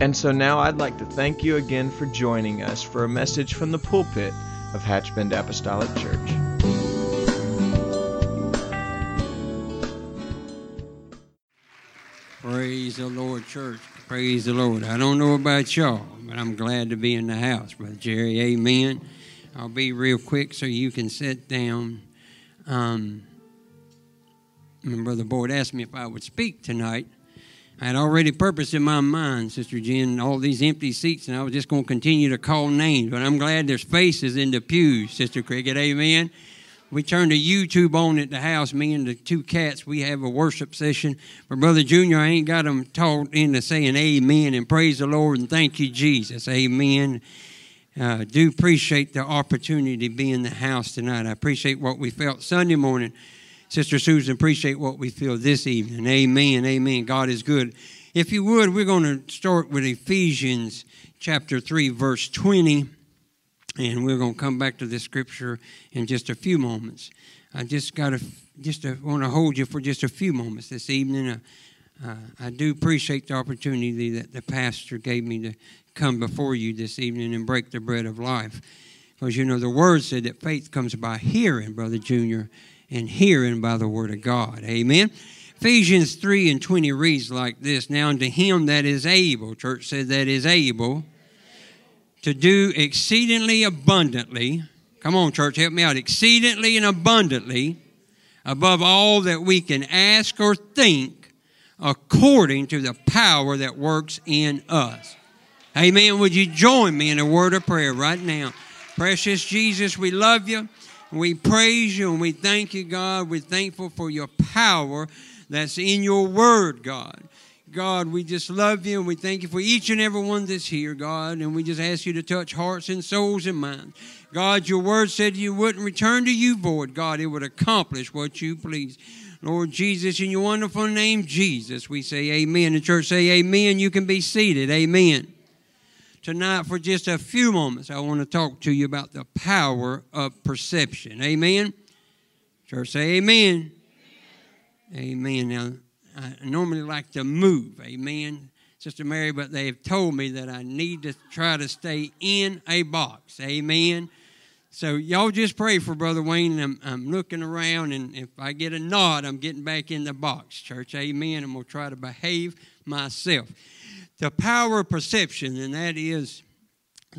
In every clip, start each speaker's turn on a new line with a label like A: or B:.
A: And so now I'd like to thank you again for joining us for a message from the pulpit of Hatchbend Apostolic Church.
B: Praise the Lord, church. Praise the Lord. I don't know about y'all, but I'm glad to be in the house, Brother Jerry. Amen. I'll be real quick so you can sit down. Um, Brother Boyd asked me if I would speak tonight. I had already purposed in my mind, Sister Jen, all these empty seats, and I was just going to continue to call names. But I'm glad there's faces in the pews, Sister Cricket. Amen. We turned the YouTube on at the house. Me and the two cats, we have a worship session. But Brother Junior, I ain't got them taught into saying amen and praise the Lord and thank you, Jesus. Amen. Uh, do appreciate the opportunity to be in the house tonight. I appreciate what we felt Sunday morning Sister Susan, appreciate what we feel this evening. Amen. Amen. God is good. If you would, we're going to start with Ephesians chapter 3, verse 20. And we're going to come back to this scripture in just a few moments. I just got to just want to hold you for just a few moments this evening. Uh, uh, I do appreciate the opportunity that the pastor gave me to come before you this evening and break the bread of life. Because you know, the word said that faith comes by hearing, Brother Junior, and hearing by the word of God. Amen. Ephesians 3 and 20 reads like this Now unto him that is able, church said that is able, to do exceedingly abundantly. Come on, church, help me out. Exceedingly and abundantly above all that we can ask or think, according to the power that works in us. Amen. Would you join me in a word of prayer right now? Precious Jesus, we love you. We praise you and we thank you, God. We're thankful for your power that's in your word, God. God, we just love you and we thank you for each and every one that's here, God. And we just ask you to touch hearts and souls and minds. God, your word said you wouldn't return to you void. God, it would accomplish what you please. Lord Jesus, in your wonderful name, Jesus, we say amen. The church say amen. You can be seated. Amen tonight for just a few moments, I want to talk to you about the power of perception. Amen. Church, say amen. Amen. Now, I normally like to move. Amen. Sister Mary, but they've told me that I need to try to stay in a box. Amen. So y'all just pray for Brother Wayne. I'm, I'm looking around, and if I get a nod, I'm getting back in the box. Church, amen. I'm going to try to behave myself the power of perception, and that is,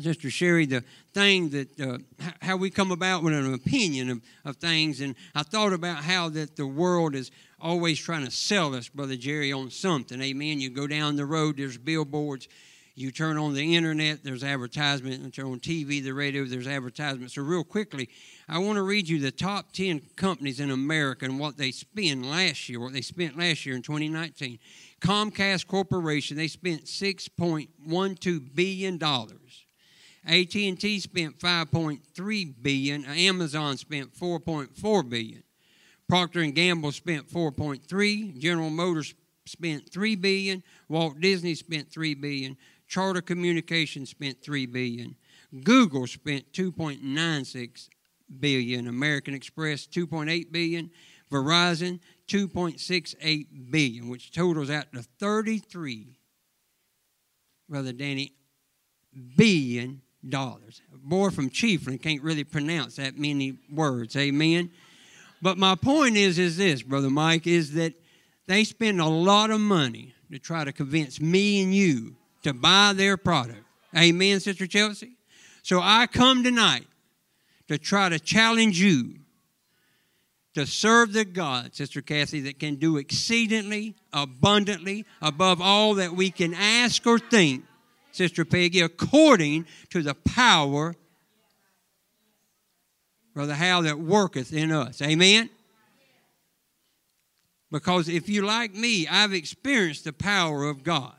B: Sister Sherry, the thing that uh, how we come about with an opinion of, of things. And I thought about how that the world is always trying to sell us, Brother Jerry, on something. Amen. You go down the road, there's billboards. You turn on the internet, there's advertisement. You turn on TV, the radio, there's advertisement. So, real quickly, I want to read you the top 10 companies in America and what they spent last year, what they spent last year in 2019. Comcast Corporation, they spent $6.12 billion. AT&T spent 5.3 billion. Amazon spent 4.4 billion. Procter Gamble spent 4.3. General Motors spent 3 billion. Walt Disney spent 3 billion. Charter Communications spent 3 billion. Google spent 2.96 billion. American Express 2.8 billion. Verizon 2.68 billion, which totals out to 33, Brother Danny, billion dollars. A boy from Chiefland can't really pronounce that many words. Amen. But my point is, is this, Brother Mike, is that they spend a lot of money to try to convince me and you to buy their product. Amen, Sister Chelsea? So I come tonight to try to challenge you to serve the God, Sister Kathy, that can do exceedingly, abundantly, above all that we can ask or think, Sister Peggy, according to the power, Brother Hal, that worketh in us. Amen? Because if you like me, I've experienced the power of God.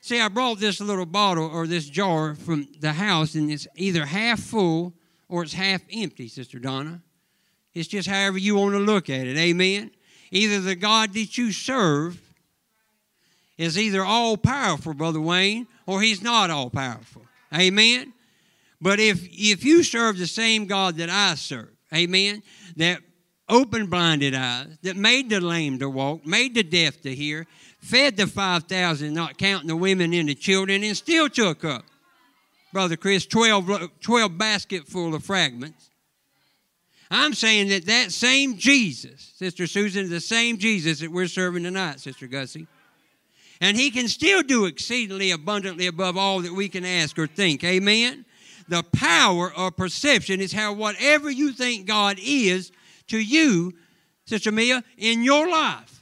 B: See, I brought this little bottle or this jar from the house, and it's either half full or it's half empty, Sister Donna. It's just however you want to look at it. Amen. Either the God that you serve is either all powerful, Brother Wayne, or he's not all powerful. Amen. But if if you serve the same God that I serve, amen, that opened blinded eyes, that made the lame to walk, made the deaf to hear, fed the 5,000, not counting the women and the children, and still took up, Brother Chris, 12, 12 basket full of fragments. I'm saying that that same Jesus, Sister Susan, the same Jesus that we're serving tonight, Sister Gussie, and he can still do exceedingly abundantly above all that we can ask or think. Amen? The power of perception is how whatever you think God is to you, Sister Mia, in your life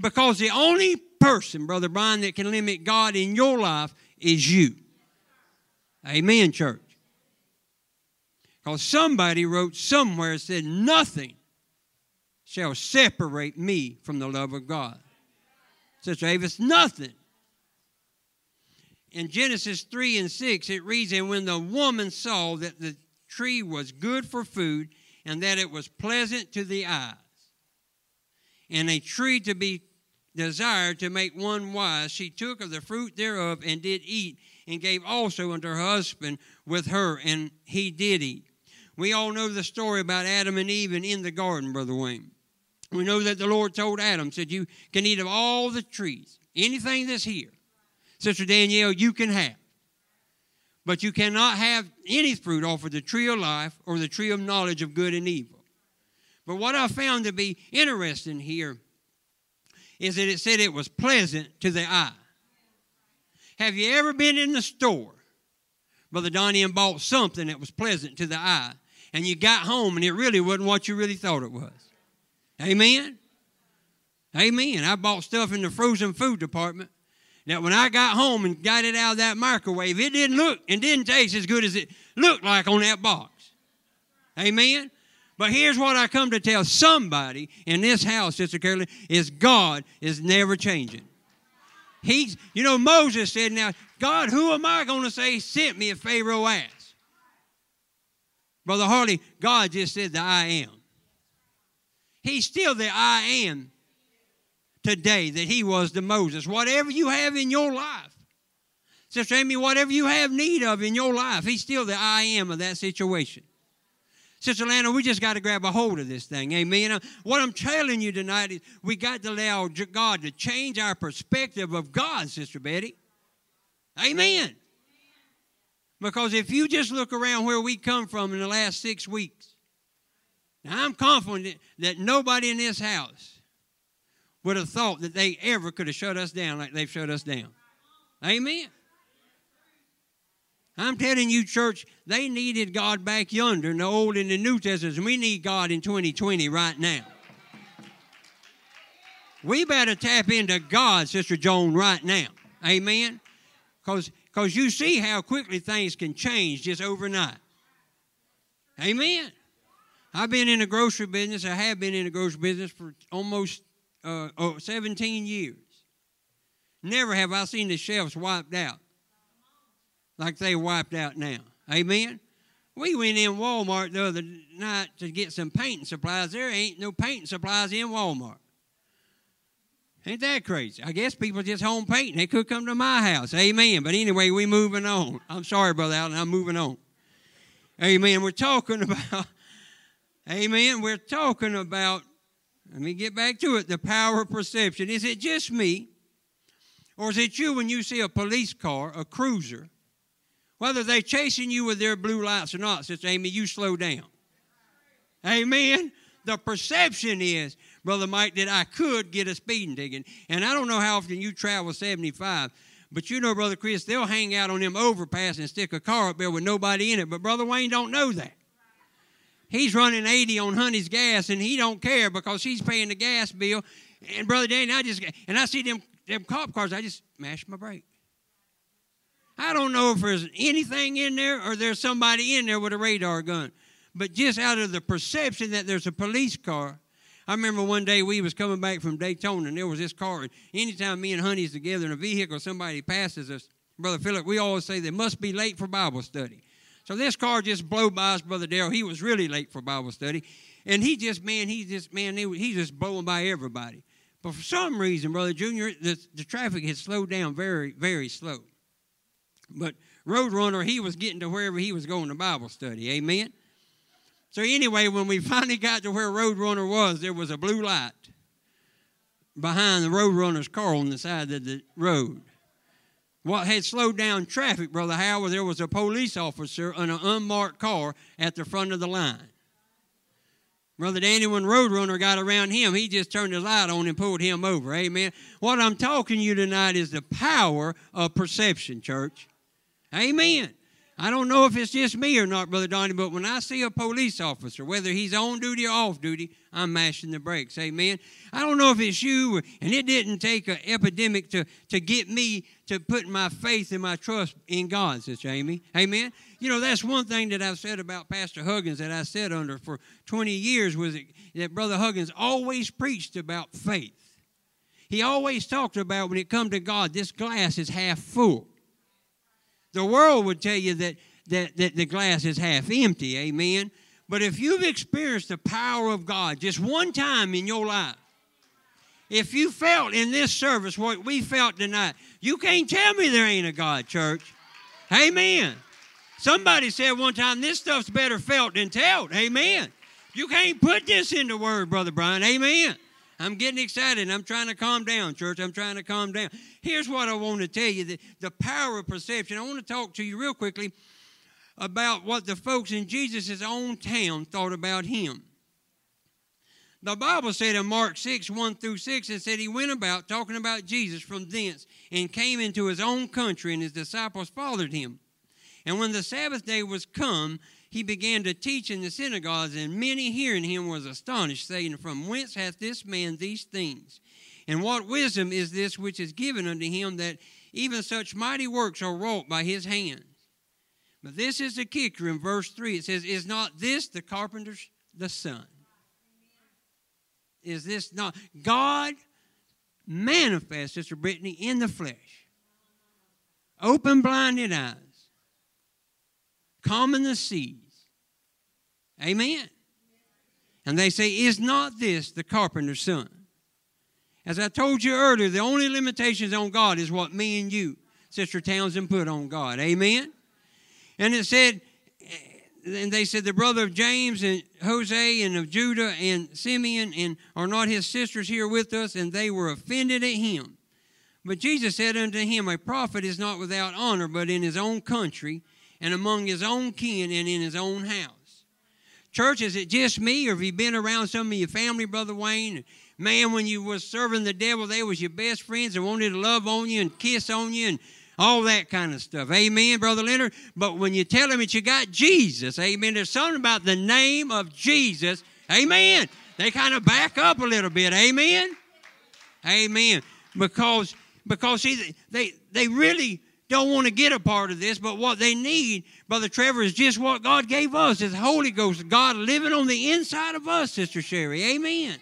B: because the only person, Brother Brian, that can limit God in your life is you. Amen, church. Because somebody wrote somewhere said, Nothing shall separate me from the love of God. Sister Avis, nothing. In Genesis 3 and 6, it reads, And when the woman saw that the tree was good for food, and that it was pleasant to the eyes, and a tree to be desired to make one wise, she took of the fruit thereof and did eat, and gave also unto her husband with her, and he did eat. We all know the story about Adam and Eve and in the garden, Brother Wayne. We know that the Lord told Adam, said, You can eat of all the trees, anything that's here. Sister Danielle, you can have. But you cannot have any fruit off of the tree of life or the tree of knowledge of good and evil. But what I found to be interesting here is that it said it was pleasant to the eye. Have you ever been in the store, Brother Donnie, and bought something that was pleasant to the eye, and you got home and it really wasn't what you really thought it was? Amen? Amen. I bought stuff in the frozen food department that when I got home and got it out of that microwave, it didn't look and didn't taste as good as it looked like on that box. Amen? But here's what I come to tell somebody in this house, Sister Carolyn, is God is never changing. He's, you know, Moses said, Now, God, who am I going to say sent me if Pharaoh asks? Brother Harley, God just said the I am. He's still the I am today that he was to Moses. Whatever you have in your life, Sister Amy, whatever you have need of in your life, he's still the I am of that situation. Sister Lana, we just got to grab a hold of this thing. Amen. Uh, what I'm telling you tonight is we got to allow God to change our perspective of God, Sister Betty. Amen. Because if you just look around where we come from in the last six weeks, now I'm confident that nobody in this house would have thought that they ever could have shut us down like they've shut us down. Amen. I'm telling you, church, they needed God back yonder in the Old and the New Testaments. We need God in 2020 right now. We better tap into God, Sister Joan, right now. Amen? Because you see how quickly things can change just overnight. Amen? I've been in the grocery business. I have been in the grocery business for almost uh, oh, 17 years. Never have I seen the shelves wiped out like they wiped out now. Amen? We went in Walmart the other night to get some painting supplies. There ain't no painting supplies in Walmart. Ain't that crazy? I guess people just home painting. They could come to my house. Amen. But anyway, we moving on. I'm sorry, Brother Allen. I'm moving on. Amen. We're talking about, amen. We're talking about, let me get back to it, the power of perception. Is it just me? Or is it you when you see a police car, a cruiser, whether they're chasing you with their blue lights or not, Sister Amy, you slow down. Amen. The perception is, Brother Mike, that I could get a speeding ticket. And I don't know how often you travel 75, but you know, Brother Chris, they'll hang out on them overpass and stick a car up there with nobody in it. But Brother Wayne don't know that. He's running 80 on Honey's gas and he don't care because he's paying the gas bill. And Brother Danny, I just and I see them them cop cars, I just mash my brake. I don't know if there's anything in there or there's somebody in there with a radar gun. But just out of the perception that there's a police car, I remember one day we was coming back from Daytona, and there was this car. And anytime me and Honey's together in a vehicle, somebody passes us, Brother Philip, we always say they must be late for Bible study. So this car just blew by us, Brother Darrell. He was really late for Bible study. And he just, man, he just, man, he's just blowing by everybody. But for some reason, Brother Junior, the, the traffic had slowed down very, very slow. But Roadrunner, he was getting to wherever he was going to Bible study. Amen. So anyway, when we finally got to where Roadrunner was, there was a blue light behind the Roadrunner's car on the side of the road. What had slowed down traffic, Brother Howard, there was a police officer in an unmarked car at the front of the line. Brother Danny, when Roadrunner got around him, he just turned his light on and pulled him over. Amen. What I'm talking to you tonight is the power of perception, church. Amen. I don't know if it's just me or not, Brother Donnie, but when I see a police officer, whether he's on duty or off duty, I'm mashing the brakes. Amen. I don't know if it's you, and it didn't take an epidemic to, to get me to put my faith and my trust in God, Sister Amy. Amen. You know, that's one thing that I've said about Pastor Huggins that I said under for 20 years was that Brother Huggins always preached about faith. He always talked about when it come to God, this glass is half full. The world would tell you that, that, that the glass is half empty, amen. But if you've experienced the power of God just one time in your life, if you felt in this service what we felt tonight, you can't tell me there ain't a God, church. Amen. Somebody said one time, this stuff's better felt than told. Amen. You can't put this into word, Brother Brian. Amen. I'm getting excited. I'm trying to calm down, church. I'm trying to calm down. Here's what I want to tell you the, the power of perception. I want to talk to you real quickly about what the folks in Jesus' own town thought about him. The Bible said in Mark 6, 1 through 6, it said he went about talking about Jesus from thence and came into his own country, and his disciples followed him. And when the Sabbath day was come, he began to teach in the synagogues, and many hearing him was astonished, saying, From whence hath this man these things? And what wisdom is this which is given unto him that even such mighty works are wrought by his hands? But this is the kicker in verse 3. It says, Is not this the carpenter's the son? Is this not God manifest, Sister Brittany, in the flesh? Open blinded eyes calming the seas. Amen. And they say, Is not this the carpenter's son? As I told you earlier, the only limitations on God is what me and you, Sister Townsend, put on God. Amen. And it said, and they said the brother of James and Jose and of Judah and Simeon and are not his sisters here with us, and they were offended at him. But Jesus said unto him, A prophet is not without honor, but in his own country and among his own kin and in his own house. Church, is it just me, or have you been around some of your family, Brother Wayne? Man, when you was serving the devil, they was your best friends and wanted to love on you and kiss on you and all that kind of stuff. Amen, Brother Leonard. But when you tell them that you got Jesus, amen, there's something about the name of Jesus, amen. They kind of back up a little bit, amen. Amen. Because because see they they really don't want to get a part of this, but what they need, Brother Trevor, is just what God gave us is the Holy Ghost, God living on the inside of us, Sister Sherry. Amen.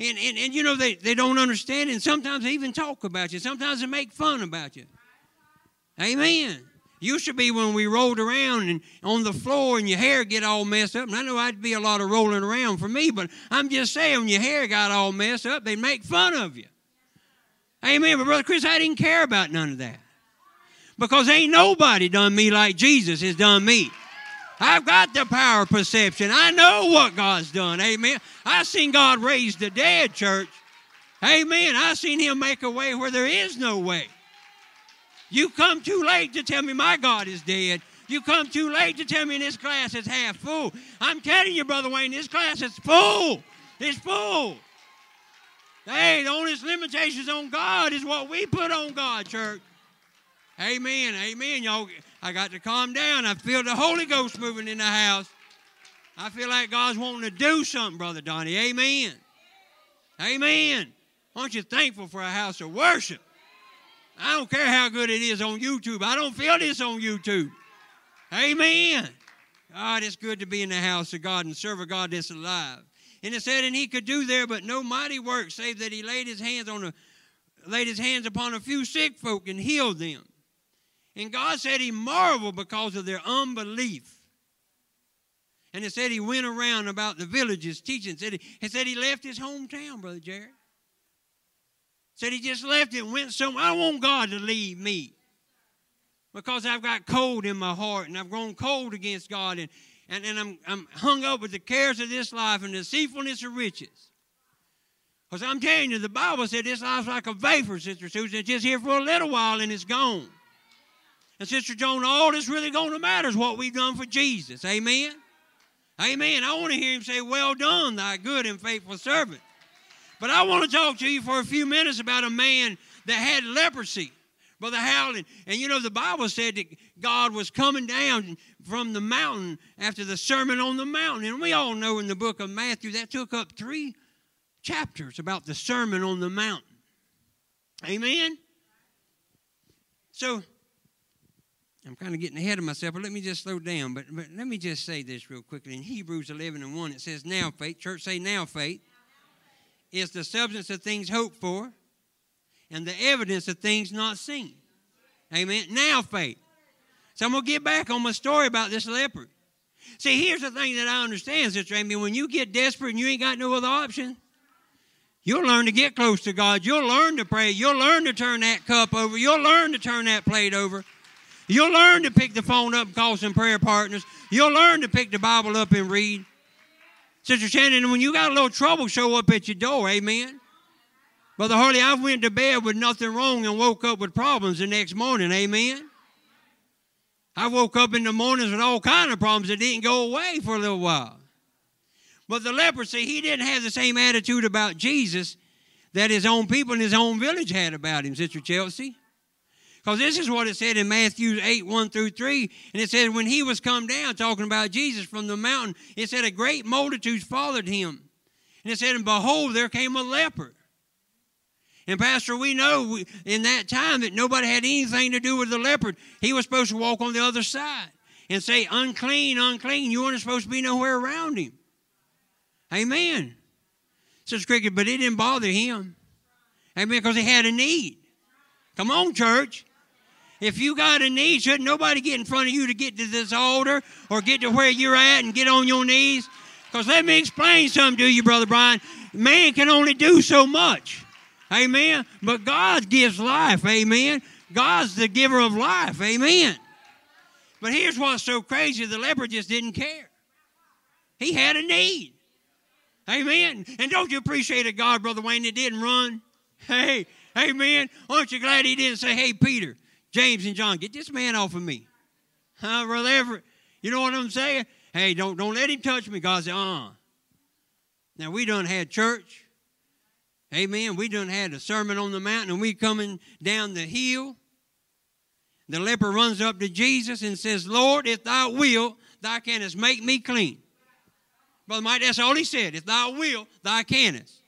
B: And, and, and you know, they, they don't understand, and sometimes they even talk about you. Sometimes they make fun about you. Amen. Used to be when we rolled around and on the floor and your hair get all messed up. And I know I'd be a lot of rolling around for me, but I'm just saying when your hair got all messed up, they make fun of you. Amen. But Brother Chris, I didn't care about none of that because ain't nobody done me like Jesus has done me. I've got the power of perception. I know what God's done. Amen. I seen God raise the dead, church. Amen. I seen him make a way where there is no way. You come too late to tell me my God is dead. You come too late to tell me this class is half full. I'm telling you, Brother Wayne, this class is full. It's full. Hey, the only limitations on God is what we put on God, church. Amen. Amen. Y'all, I got to calm down. I feel the Holy Ghost moving in the house. I feel like God's wanting to do something, Brother Donnie. Amen. Amen. Aren't you thankful for a house of worship? I don't care how good it is on YouTube. I don't feel this on YouTube. Amen. God, it's good to be in the house of God and serve a God that's alive. And it said, and he could do there but no mighty work, save that he laid his hands on a laid his hands upon a few sick folk and healed them. And God said he marveled because of their unbelief. And it said he went around about the villages teaching. Said he, it said he left his hometown, Brother Jerry. Said he just left it and went somewhere. I want God to leave me because I've got cold in my heart and I've grown cold against God and, and, and I'm, I'm hung up with the cares of this life and the deceitfulness of riches. Because I'm telling you, the Bible said this life's like a vapor, Sister Susan. It's just here for a little while and it's gone. And Sister Joan, all that's really going to matter is what we've done for Jesus. Amen? Amen. I want to hear him say, Well done, thy good and faithful servant. But I want to talk to you for a few minutes about a man that had leprosy. Brother Howland. And you know, the Bible said that God was coming down from the mountain after the Sermon on the Mountain. And we all know in the book of Matthew that took up three chapters about the Sermon on the Mountain. Amen? So, I'm kind of getting ahead of myself, but let me just slow down. But, but let me just say this real quickly. In Hebrews 11 and 1, it says, Now faith, church say, Now faith, is the substance of things hoped for and the evidence of things not seen. Amen. Now faith. So I'm going to get back on my story about this leopard. See, here's the thing that I understand, Sister Amy. When you get desperate and you ain't got no other option, you'll learn to get close to God. You'll learn to pray. You'll learn to turn that cup over. You'll learn to turn that plate over. You'll learn to pick the phone up and call some prayer partners. You'll learn to pick the Bible up and read. Sister Shannon, when you got a little trouble show up at your door, amen. Brother Harley, I went to bed with nothing wrong and woke up with problems the next morning, amen. I woke up in the mornings with all kind of problems that didn't go away for a little while. But the leprosy, he didn't have the same attitude about Jesus that his own people in his own village had about him, Sister Chelsea. Because this is what it said in Matthew 8, 1 through 3. And it said, when he was come down, talking about Jesus from the mountain, it said, a great multitude followed him. And it said, and behold, there came a leper. And, Pastor, we know in that time that nobody had anything to do with the leopard. He was supposed to walk on the other side and say, unclean, unclean. You weren't supposed to be nowhere around him. Amen. Says Cricket, but it didn't bother him. Amen, because he had a need. Come on, church. If you got a need, shouldn't nobody get in front of you to get to this altar or get to where you're at and get on your knees? Because let me explain something to you, Brother Brian. Man can only do so much. Amen. But God gives life. Amen. God's the giver of life. Amen. But here's what's so crazy the leper just didn't care. He had a need. Amen. And don't you appreciate it, God, Brother Wayne, that didn't run? Hey, amen. Aren't you glad he didn't say, hey, Peter, James and John, get this man off of me. Huh, Brother Everett? You know what I'm saying? Hey, don't, don't let him touch me. God said, uh. Now, we done had church. Amen. We done had a sermon on the mountain and we coming down the hill. The leper runs up to Jesus and says, Lord, if thou wilt, thou canst make me clean. Brother Mike, that's all he said. If thou wilt, thou canst.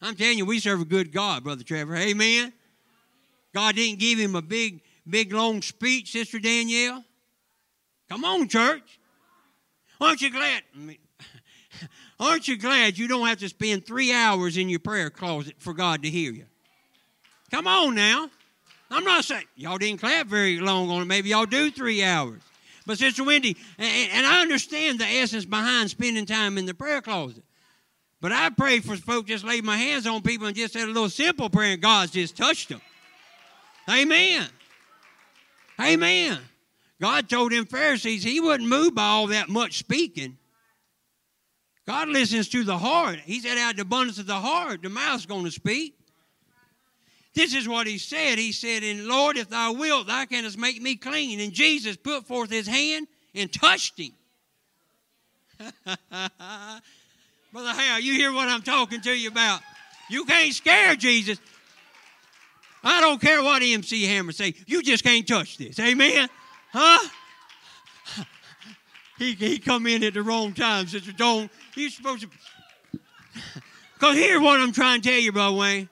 B: I'm telling you, we serve a good God, Brother Trevor. Amen. God didn't give him a big, big, long speech, Sister Danielle. Come on, church. Aren't you glad? Aren't you glad you don't have to spend three hours in your prayer closet for God to hear you? Come on now. I'm not saying y'all didn't clap very long on it. Maybe y'all do three hours. But Sister Wendy, and, and I understand the essence behind spending time in the prayer closet. But I prayed for folks just laid my hands on people and just said a little simple prayer, and God's just touched them. Amen. Amen. God told them Pharisees he wasn't moved by all that much speaking. God listens to the heart. He said, out of the abundance of the heart, the mouth's going to speak. This is what he said. He said, And Lord, if thou wilt, thou canst make me clean. And Jesus put forth his hand and touched him. Brother Hal, you hear what I'm talking to you about. You can't scare Jesus. I don't care what MC Hammer say. You just can't touch this. Amen? Huh? He, he come in at the wrong time, Sister Joan. He's supposed to. Because here's what I'm trying to tell you, Brother Wayne.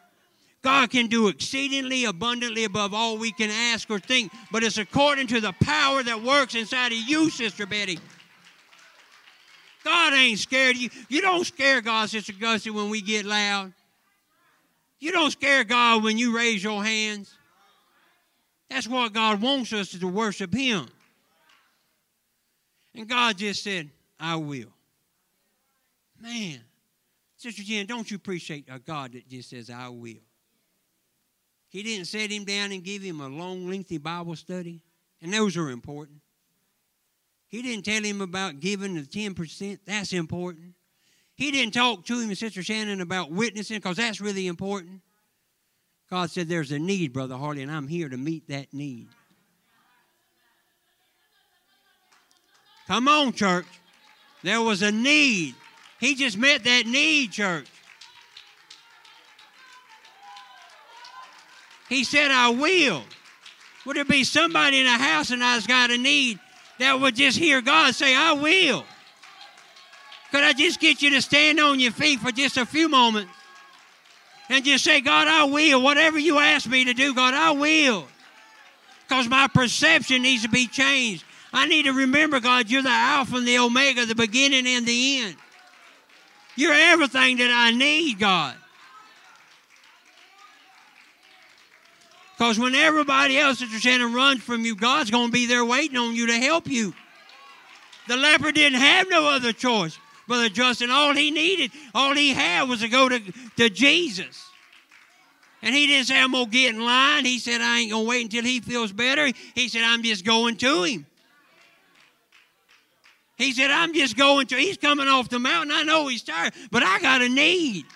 B: God can do exceedingly abundantly above all we can ask or think, but it's according to the power that works inside of you, Sister Betty. God ain't scared of you. You don't scare God, Sister Gussie, when we get loud. You don't scare God when you raise your hands. That's what God wants us to, worship Him. And God just said, I will. Man, Sister Jen, don't you appreciate a God that just says, I will? He didn't set him down and give him a long, lengthy Bible study, and those are important. He didn't tell him about giving the 10%, that's important. He didn't talk to him and Sister Shannon about witnessing, because that's really important. God said, There's a need, Brother Harley, and I'm here to meet that need. Come on, church. There was a need. He just met that need, church. He said, I will. Would there be somebody in the house and I's got a need that would just hear God say, I will? Could I just get you to stand on your feet for just a few moments and just say, God, I will. Whatever you ask me to do, God, I will. Because my perception needs to be changed. I need to remember, God, you're the Alpha and the Omega, the beginning and the end. You're everything that I need, God. Because when everybody else is trying to run from you, God's going to be there waiting on you to help you. The leper didn't have no other choice. Brother Justin, all he needed, all he had was to go to, to Jesus. And he didn't say, I'm going to get in line. He said, I ain't going to wait until he feels better. He said, I'm just going to him. He said, I'm just going to, he's coming off the mountain. I know he's tired, but I got a need.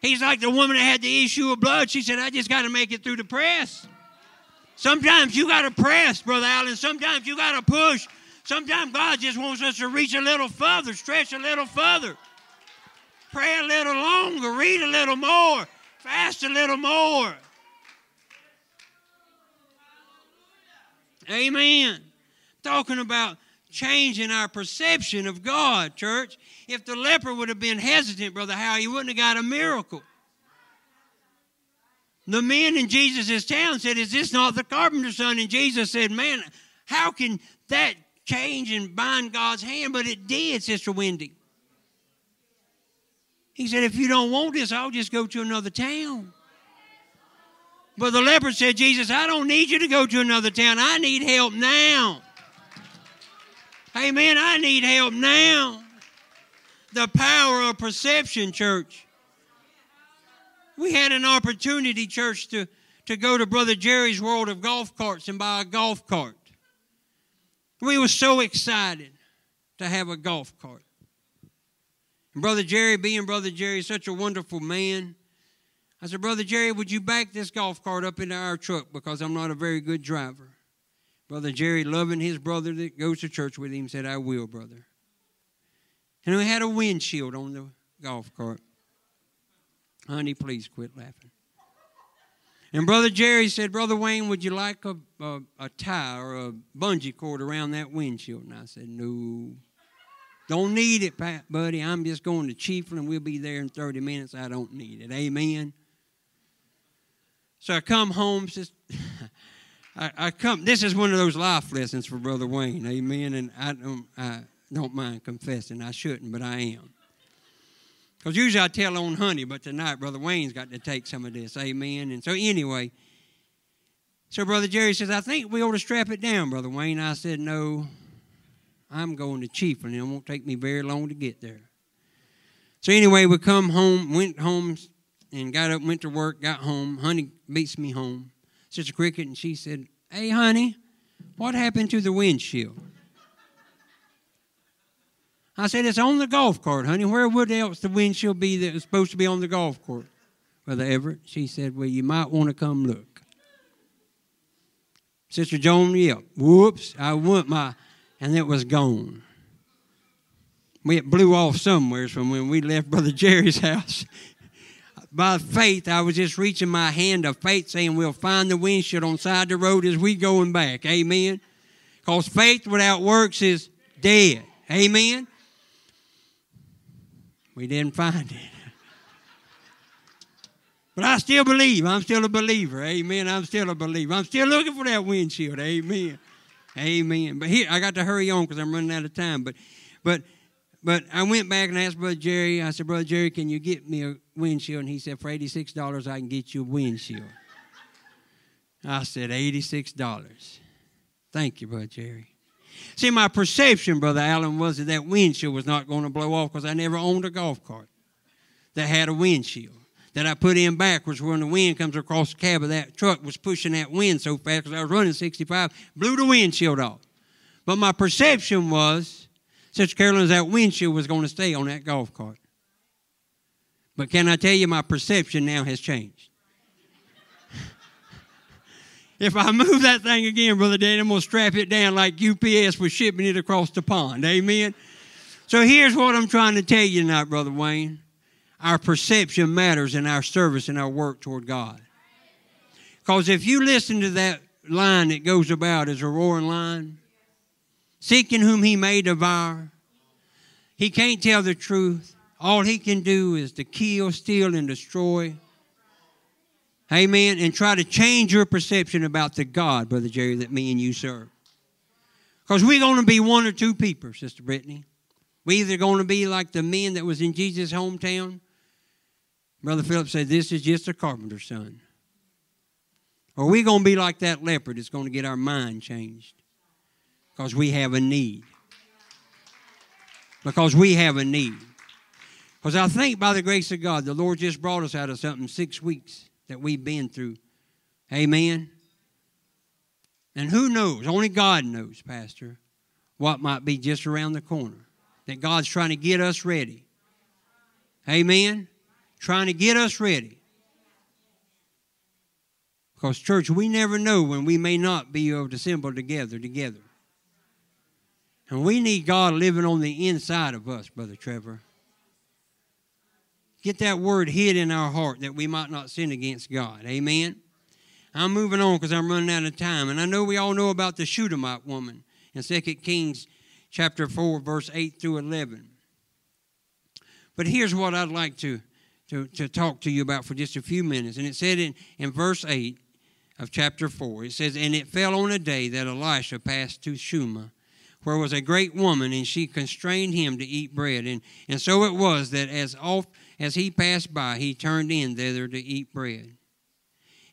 B: He's like the woman that had the issue of blood. She said, I just got to make it through the press. Sometimes you got to press, Brother Allen. Sometimes you got to push. Sometimes God just wants us to reach a little further, stretch a little further, pray a little longer, read a little more, fast a little more. Amen. Talking about changing our perception of God, church. If the leper would have been hesitant, Brother Howell, he wouldn't have got a miracle. The men in Jesus' town said, Is this not the carpenter's son? And Jesus said, Man, how can that change and bind God's hand? But it did, Sister Wendy. He said, If you don't want this, I'll just go to another town. But the leper said, Jesus, I don't need you to go to another town. I need help now. Amen. I need help now. The power of perception, church. We had an opportunity, church, to, to go to Brother Jerry's World of Golf Carts and buy a golf cart. We were so excited to have a golf cart. Brother Jerry, being Brother Jerry, such a wonderful man, I said, Brother Jerry, would you back this golf cart up into our truck because I'm not a very good driver? Brother Jerry, loving his brother that goes to church with him, said, I will, brother. And we had a windshield on the golf cart. Honey, please quit laughing. And Brother Jerry said, Brother Wayne, would you like a, a, a tie or a bungee cord around that windshield? And I said, No. Don't need it, Pat, buddy. I'm just going to Chiefland. We'll be there in 30 minutes. I don't need it. Amen. So I come home, says, I, I, come. This is one of those life lessons for Brother Wayne, Amen. And I don't, I don't mind confessing. I shouldn't, but I am. Because usually I tell on Honey, but tonight Brother Wayne's got to take some of this, Amen. And so anyway, so Brother Jerry says, I think we ought to strap it down, Brother Wayne. I said, No, I'm going to Chiefland, and it won't take me very long to get there. So anyway, we come home, went home, and got up, went to work, got home. Honey beats me home. Sister Cricket, and she said, Hey, honey, what happened to the windshield? I said, It's on the golf cart, honey. Where would else the windshield be that was supposed to be on the golf cart? Brother Everett, she said, Well, you might want to come look. Sister Joan, yep. Whoops, I went my, and it was gone. It blew off somewhere from when we left Brother Jerry's house by faith, I was just reaching my hand of faith saying, We'll find the windshield on side of the road as we going back. Amen. Because faith without works is dead. Amen. We didn't find it. But I still believe. I'm still a believer. Amen. I'm still a believer. I'm still looking for that windshield. Amen. Amen. But here, I got to hurry on because I'm running out of time. But, but But I went back and asked Brother Jerry, I said, Brother Jerry, can you get me a windshield? And he said, For $86, I can get you a windshield. I said, $86. Thank you, Brother Jerry. See, my perception, Brother Allen, was that that windshield was not going to blow off because I never owned a golf cart that had a windshield that I put in backwards when the wind comes across the cab of that truck was pushing that wind so fast because I was running 65, blew the windshield off. But my perception was, Sister Carolyn, that windshield was going to stay on that golf cart. But can I tell you, my perception now has changed. If I move that thing again, Brother Dan, I'm going to strap it down like UPS was shipping it across the pond. Amen. So here's what I'm trying to tell you tonight, Brother Wayne our perception matters in our service and our work toward God. Because if you listen to that line that goes about as a roaring lion, seeking whom he may devour, he can't tell the truth. All he can do is to kill, steal, and destroy. Amen. And try to change your perception about the God, Brother Jerry, that me and you serve. Because we're going to be one or two people, Sister Brittany. we either going to be like the men that was in Jesus' hometown, Brother Philip said, This is just a carpenter's son. Or we going to be like that leopard that's going to get our mind changed because we have a need. Because we have a need. Because I think by the grace of God, the Lord just brought us out of something six weeks that we've been through. Amen. And who knows? Only God knows, Pastor, what might be just around the corner. That God's trying to get us ready. Amen trying to get us ready. Because, church, we never know when we may not be able to assemble together together. And we need God living on the inside of us, Brother Trevor. Get that word hid in our heart that we might not sin against God. Amen. I'm moving on because I'm running out of time. And I know we all know about the Shunammite woman in 2 Kings chapter 4, verse 8 through 11. But here's what I'd like to to, to talk to you about for just a few minutes. And it said in, in verse 8 of chapter 4, it says, And it fell on a day that Elisha passed to Shuma, where was a great woman, and she constrained him to eat bread. And, and so it was that as oft as he passed by, he turned in thither to eat bread.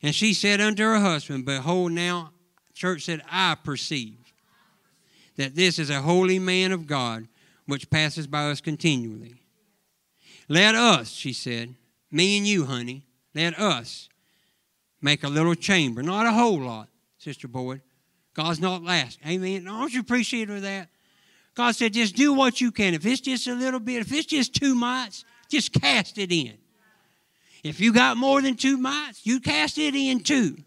B: And she said unto her husband, Behold, now, church said, I perceive that this is a holy man of God, which passes by us continually. Let us, she said, me and you, honey, let us make a little chamber. Not a whole lot, Sister Boyd. God's not last. Amen. Aren't you appreciative of that? God said, just do what you can. If it's just a little bit, if it's just two mites, just cast it in. If you got more than two mites, you cast it in too.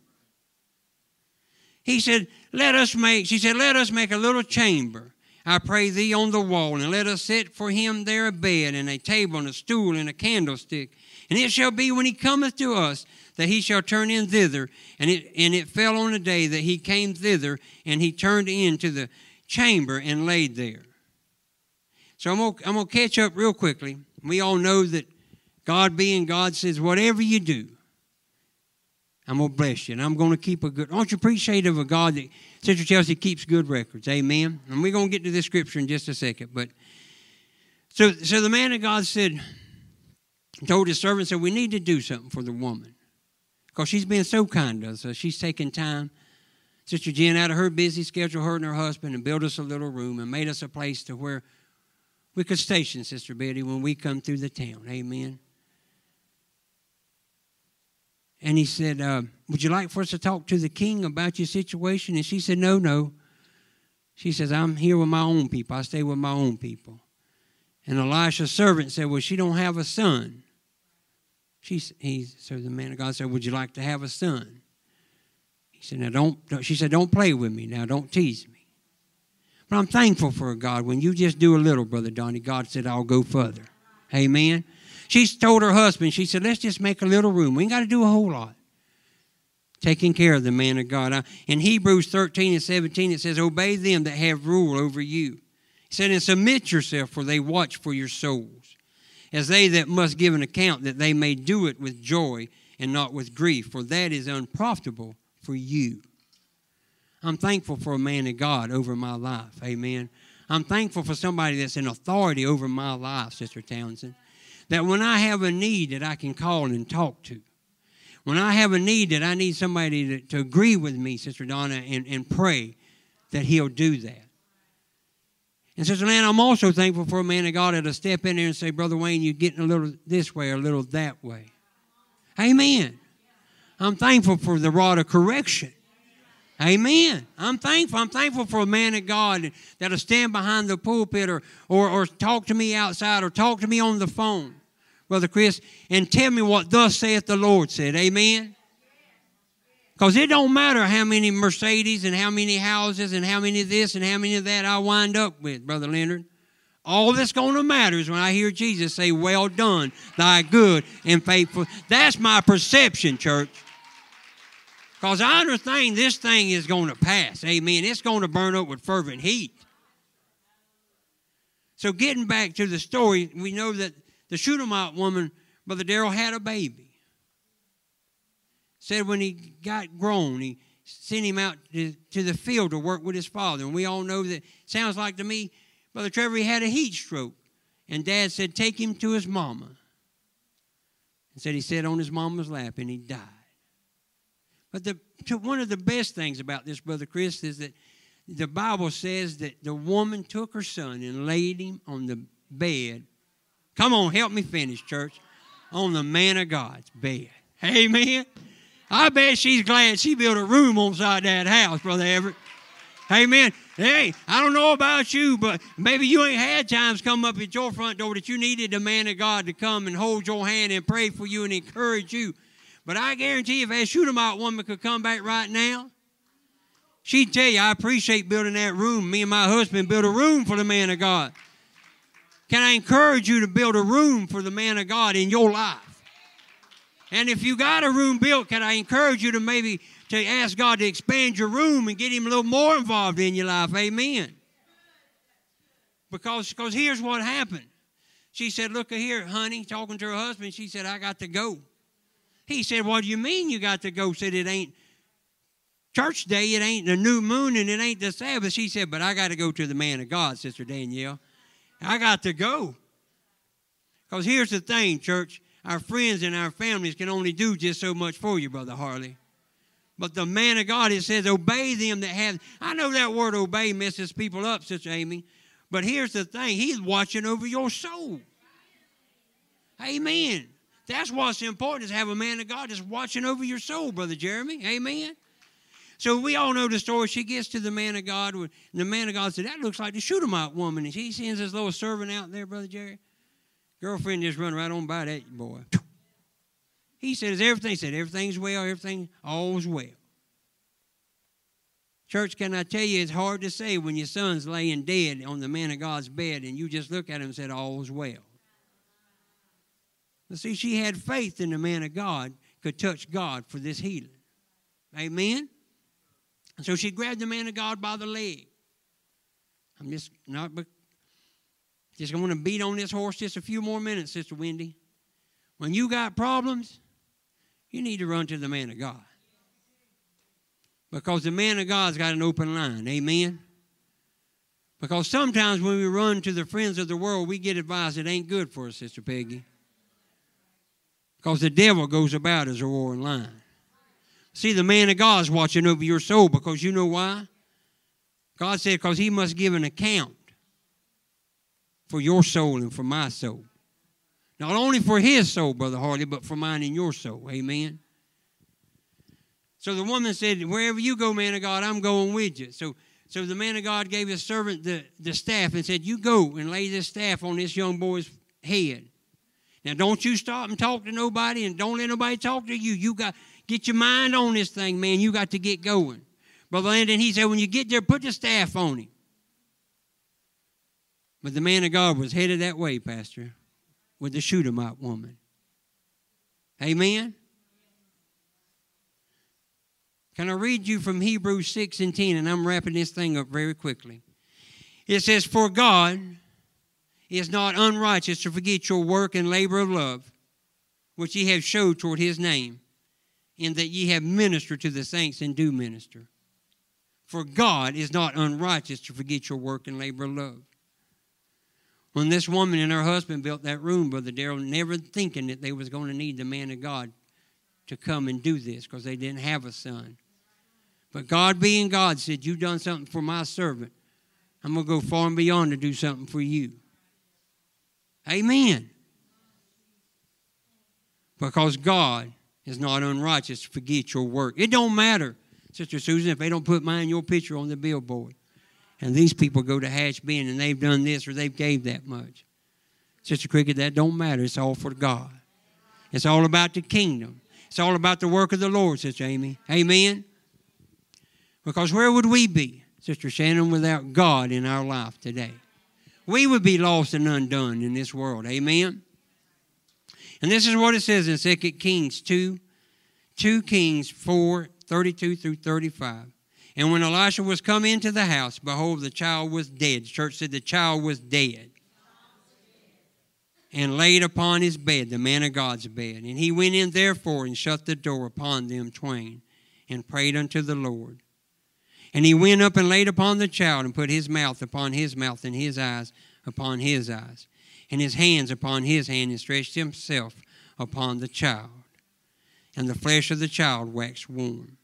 B: He said, let us make, she said, let us make a little chamber I pray thee on the wall, and let us set for him there a bed, and a table, and a stool, and a candlestick. And it shall be when he cometh to us that he shall turn in thither. And it, and it fell on the day that he came thither, and he turned into the chamber and laid there. So I'm going to catch up real quickly. We all know that God being God says, whatever you do, I'm going to bless you. And I'm going to keep a good. Aren't you appreciative of a God that Sister Chelsea keeps good records? Amen. And we're going to get to this scripture in just a second. But so, so the man of God said, told his servant, said, we need to do something for the woman. Because she's been so kind to us. So she's taken time. Sister Jen, out of her busy schedule, her and her husband, and built us a little room and made us a place to where we could station Sister Betty when we come through the town. Amen. And he said, uh, Would you like for us to talk to the king about your situation? And she said, No, no. She says, I'm here with my own people. I stay with my own people. And Elisha's servant said, Well, she don't have a son. She, he, so the man of God said, Would you like to have a son? He said, Now don't, she said, Don't play with me. Now don't tease me. But I'm thankful for God. When you just do a little, Brother Donnie, God said, I'll go further. Amen. She told her husband, she said, let's just make a little room. We ain't got to do a whole lot. Taking care of the man of God. Uh, in Hebrews 13 and 17, it says, Obey them that have rule over you. He said, And submit yourself, for they watch for your souls, as they that must give an account, that they may do it with joy and not with grief, for that is unprofitable for you. I'm thankful for a man of God over my life. Amen. I'm thankful for somebody that's in authority over my life, Sister Townsend. That when I have a need that I can call and talk to, when I have a need that I need somebody to, to agree with me, Sister Donna, and, and pray, that He'll do that. And Sister Lynn, I'm also thankful for a man of God that'll step in there and say, Brother Wayne, you're getting a little this way or a little that way. Amen. I'm thankful for the rod of correction. Amen. I'm thankful. I'm thankful for a man of God that'll stand behind the pulpit or, or, or talk to me outside or talk to me on the phone, Brother Chris, and tell me what thus saith the Lord said. Amen. Because it don't matter how many Mercedes and how many houses and how many of this and how many of that I wind up with, Brother Leonard. All that's going to matter is when I hear Jesus say, Well done, thy good and faithful. That's my perception, church. Because I understand this thing is going to pass. Amen. It's going to burn up with fervent heat. So, getting back to the story, we know that the Shunammite woman, Brother Darrell, had a baby said when he got grown, he sent him out to, to the field to work with his father. And we all know that sounds like to me, Brother Trevor, he had a heat stroke. And Dad said, Take him to his mama. And said he sat on his mama's lap and he died. But the, one of the best things about this, Brother Chris, is that the Bible says that the woman took her son and laid him on the bed. Come on, help me finish, church. On the man of God's bed. Amen. I bet she's glad she built a room on side that house, Brother Everett. Amen. Hey, I don't know about you, but maybe you ain't had times come up at your front door that you needed the man of God to come and hold your hand and pray for you and encourage you. But I guarantee if that Shunammite woman could come back right now, she'd tell you, I appreciate building that room. Me and my husband built a room for the man of God. Can I encourage you to build a room for the man of God in your life? And if you got a room built, can I encourage you to maybe to ask God to expand your room and get Him a little more involved in your life? Amen. Because because here's what happened. She said, "Look here, honey," talking to her husband. She said, "I got to go." He said, "What do you mean you got to go?" Said it ain't church day. It ain't the new moon and it ain't the Sabbath. She said, "But I got to go to the man of God, Sister Danielle. I got to go." Because here's the thing, church our friends and our families can only do just so much for you, Brother Harley. But the man of God, it says, obey them that have. I know that word obey messes people up, Sister Amy. But here's the thing He's watching over your soul. Amen. That's what's important is have a man of God just watching over your soul, Brother Jeremy. Amen. So we all know the story. She gets to the man of God, and the man of God said, That looks like the Shunammite woman. And she sends this little servant out there, Brother Jerry. Girlfriend just run right on by that boy. He says, everything? He said, Everything's well, everything, all's well. Church, can I tell you, it's hard to say when your son's laying dead on the man of God's bed and you just look at him and said, All's well. See, she had faith in the man of God could touch God for this healing. Amen? So she grabbed the man of God by the leg. I'm just not but just going to beat on this horse just a few more minutes, Sister Wendy. When you got problems, you need to run to the man of God. Because the man of God's got an open line. Amen. Because sometimes when we run to the friends of the world, we get advice that ain't good for us, Sister Peggy. Because the devil goes about as a roaring lion. See, the man of God's watching over your soul because you know why? God said, because he must give an account for your soul and for my soul. Not only for his soul, Brother Harley, but for mine and your soul. Amen. So the woman said, Wherever you go, man of God, I'm going with you. So so the man of God gave his servant the, the staff and said, You go and lay this staff on this young boy's head. Now don't you stop and talk to nobody and don't let nobody talk to you. You got get your mind on this thing, man. You got to get going. Brother Landon, he said, when you get there, put the staff on him. But the man of God was headed that way, Pastor, with the Shunammite woman. Amen? Can I read you from Hebrews 6 and 10? And I'm wrapping this thing up very quickly. It says, For God is not unrighteous to forget your work and labor of love, which ye have showed toward his name, in that ye have ministered to the saints and do minister. For God is not unrighteous to forget your work and labor of love. When this woman and her husband built that room, Brother Darrell, never thinking that they was going to need the man of God to come and do this because they didn't have a son. But God being God said, You've done something for my servant. I'm going to go far and beyond to do something for you. Amen. Because God is not unrighteous to forget your work. It don't matter, Sister Susan, if they don't put mine your picture on the billboard. And these people go to Hatch Bend and they've done this or they've gave that much. Sister Cricket, that don't matter. It's all for God. It's all about the kingdom. It's all about the work of the Lord, Sister Amy. Amen. Because where would we be, Sister Shannon, without God in our life today? We would be lost and undone in this world. Amen. And this is what it says in 2 Kings 2, 2 Kings 4, 32 through 35. And when Elisha was come into the house, behold, the child was dead. The church said the child was dead. And laid upon his bed, the man of God's bed. And he went in therefore and shut the door upon them twain and prayed unto the Lord. And he went up and laid upon the child and put his mouth upon his mouth and his eyes upon his eyes and his hands upon his hand and stretched himself upon the child. And the flesh of the child waxed warm.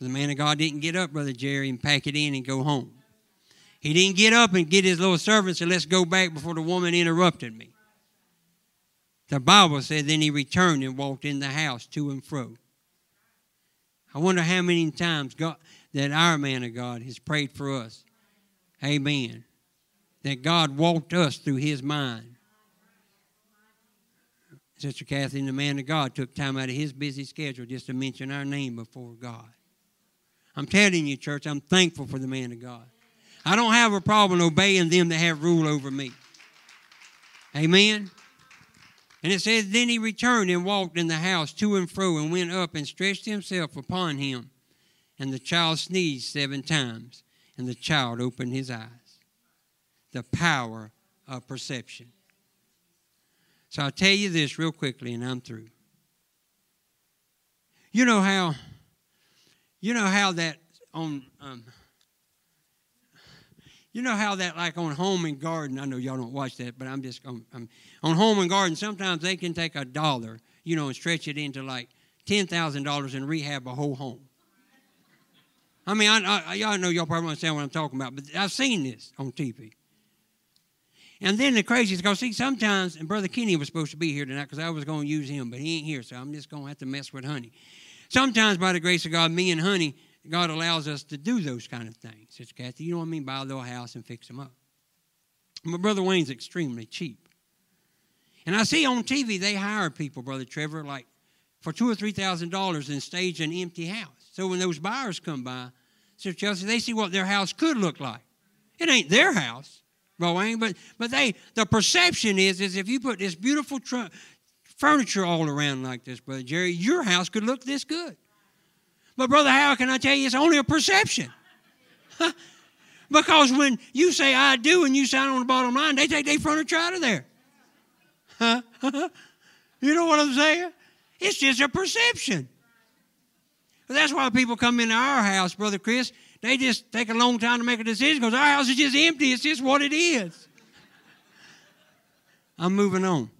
B: The man of God didn't get up, Brother Jerry, and pack it in and go home. He didn't get up and get his little servants and let's go back before the woman interrupted me. The Bible said then he returned and walked in the house to and fro. I wonder how many times God, that our man of God has prayed for us. Amen that God walked us through his mind. Sister Kathy, the man of God, took time out of his busy schedule just to mention our name before God. I'm telling you, church, I'm thankful for the man of God. I don't have a problem obeying them that have rule over me. Amen. And it says, Then he returned and walked in the house to and fro and went up and stretched himself upon him. And the child sneezed seven times, and the child opened his eyes the power of perception. So I'll tell you this real quickly and I'm through. You know how you know how that on um, you know how that like on home and garden i know y'all don't watch that but i'm just on, I'm, on home and garden sometimes they can take a dollar you know and stretch it into like $10000 and rehab a whole home i mean I, I, y'all know y'all probably understand what i'm talking about but i've seen this on tv and then the craziest, because see, sometimes, and Brother Kenny was supposed to be here tonight because I was going to use him, but he ain't here, so I'm just going to have to mess with Honey. Sometimes, by the grace of God, me and Honey, God allows us to do those kind of things. Sister Kathy, you know what I mean? Buy a little house and fix them up. My Brother Wayne's extremely cheap. And I see on TV they hire people, Brother Trevor, like for two or three thousand dollars and stage an empty house. So when those buyers come by, Sister Chelsea, they see what their house could look like. It ain't their house. Wayne, but but they the perception is is if you put this beautiful tr- furniture all around like this, brother Jerry, your house could look this good. But brother, how can I tell you? It's only a perception. because when you say I do and you sign on the bottom line, they take their furniture out of there. you know what I'm saying? It's just a perception. That's why people come into our house, brother Chris, they just take a long time to make a decision because our house is just empty. It's just what it is. I'm moving on.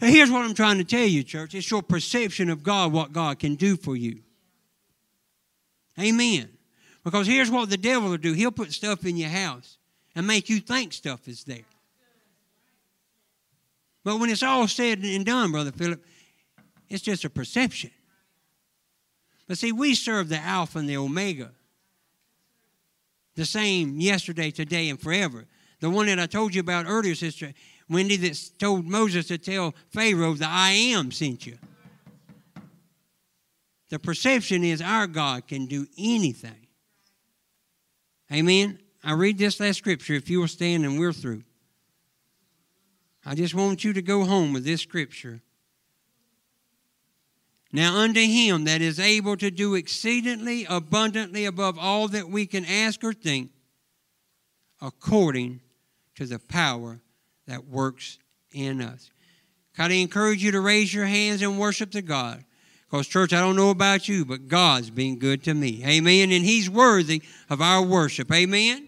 B: Here's what I'm trying to tell you, church. It's your perception of God, what God can do for you. Amen. Because here's what the devil will do he'll put stuff in your house and make you think stuff is there. But when it's all said and done, Brother Philip, it's just a perception. But see, we serve the Alpha and the Omega the same yesterday, today, and forever. The one that I told you about earlier, Sister Wendy, that told Moses to tell Pharaoh that I am sent you. The perception is our God can do anything. Amen. I read this last scripture. If you will stand and we're through. I just want you to go home with this scripture. Now, unto him that is able to do exceedingly abundantly above all that we can ask or think, according to the power that works in us. God, I encourage you to raise your hands and worship to God. Because, church, I don't know about you, but God's been good to me. Amen. And He's worthy of our worship. Amen.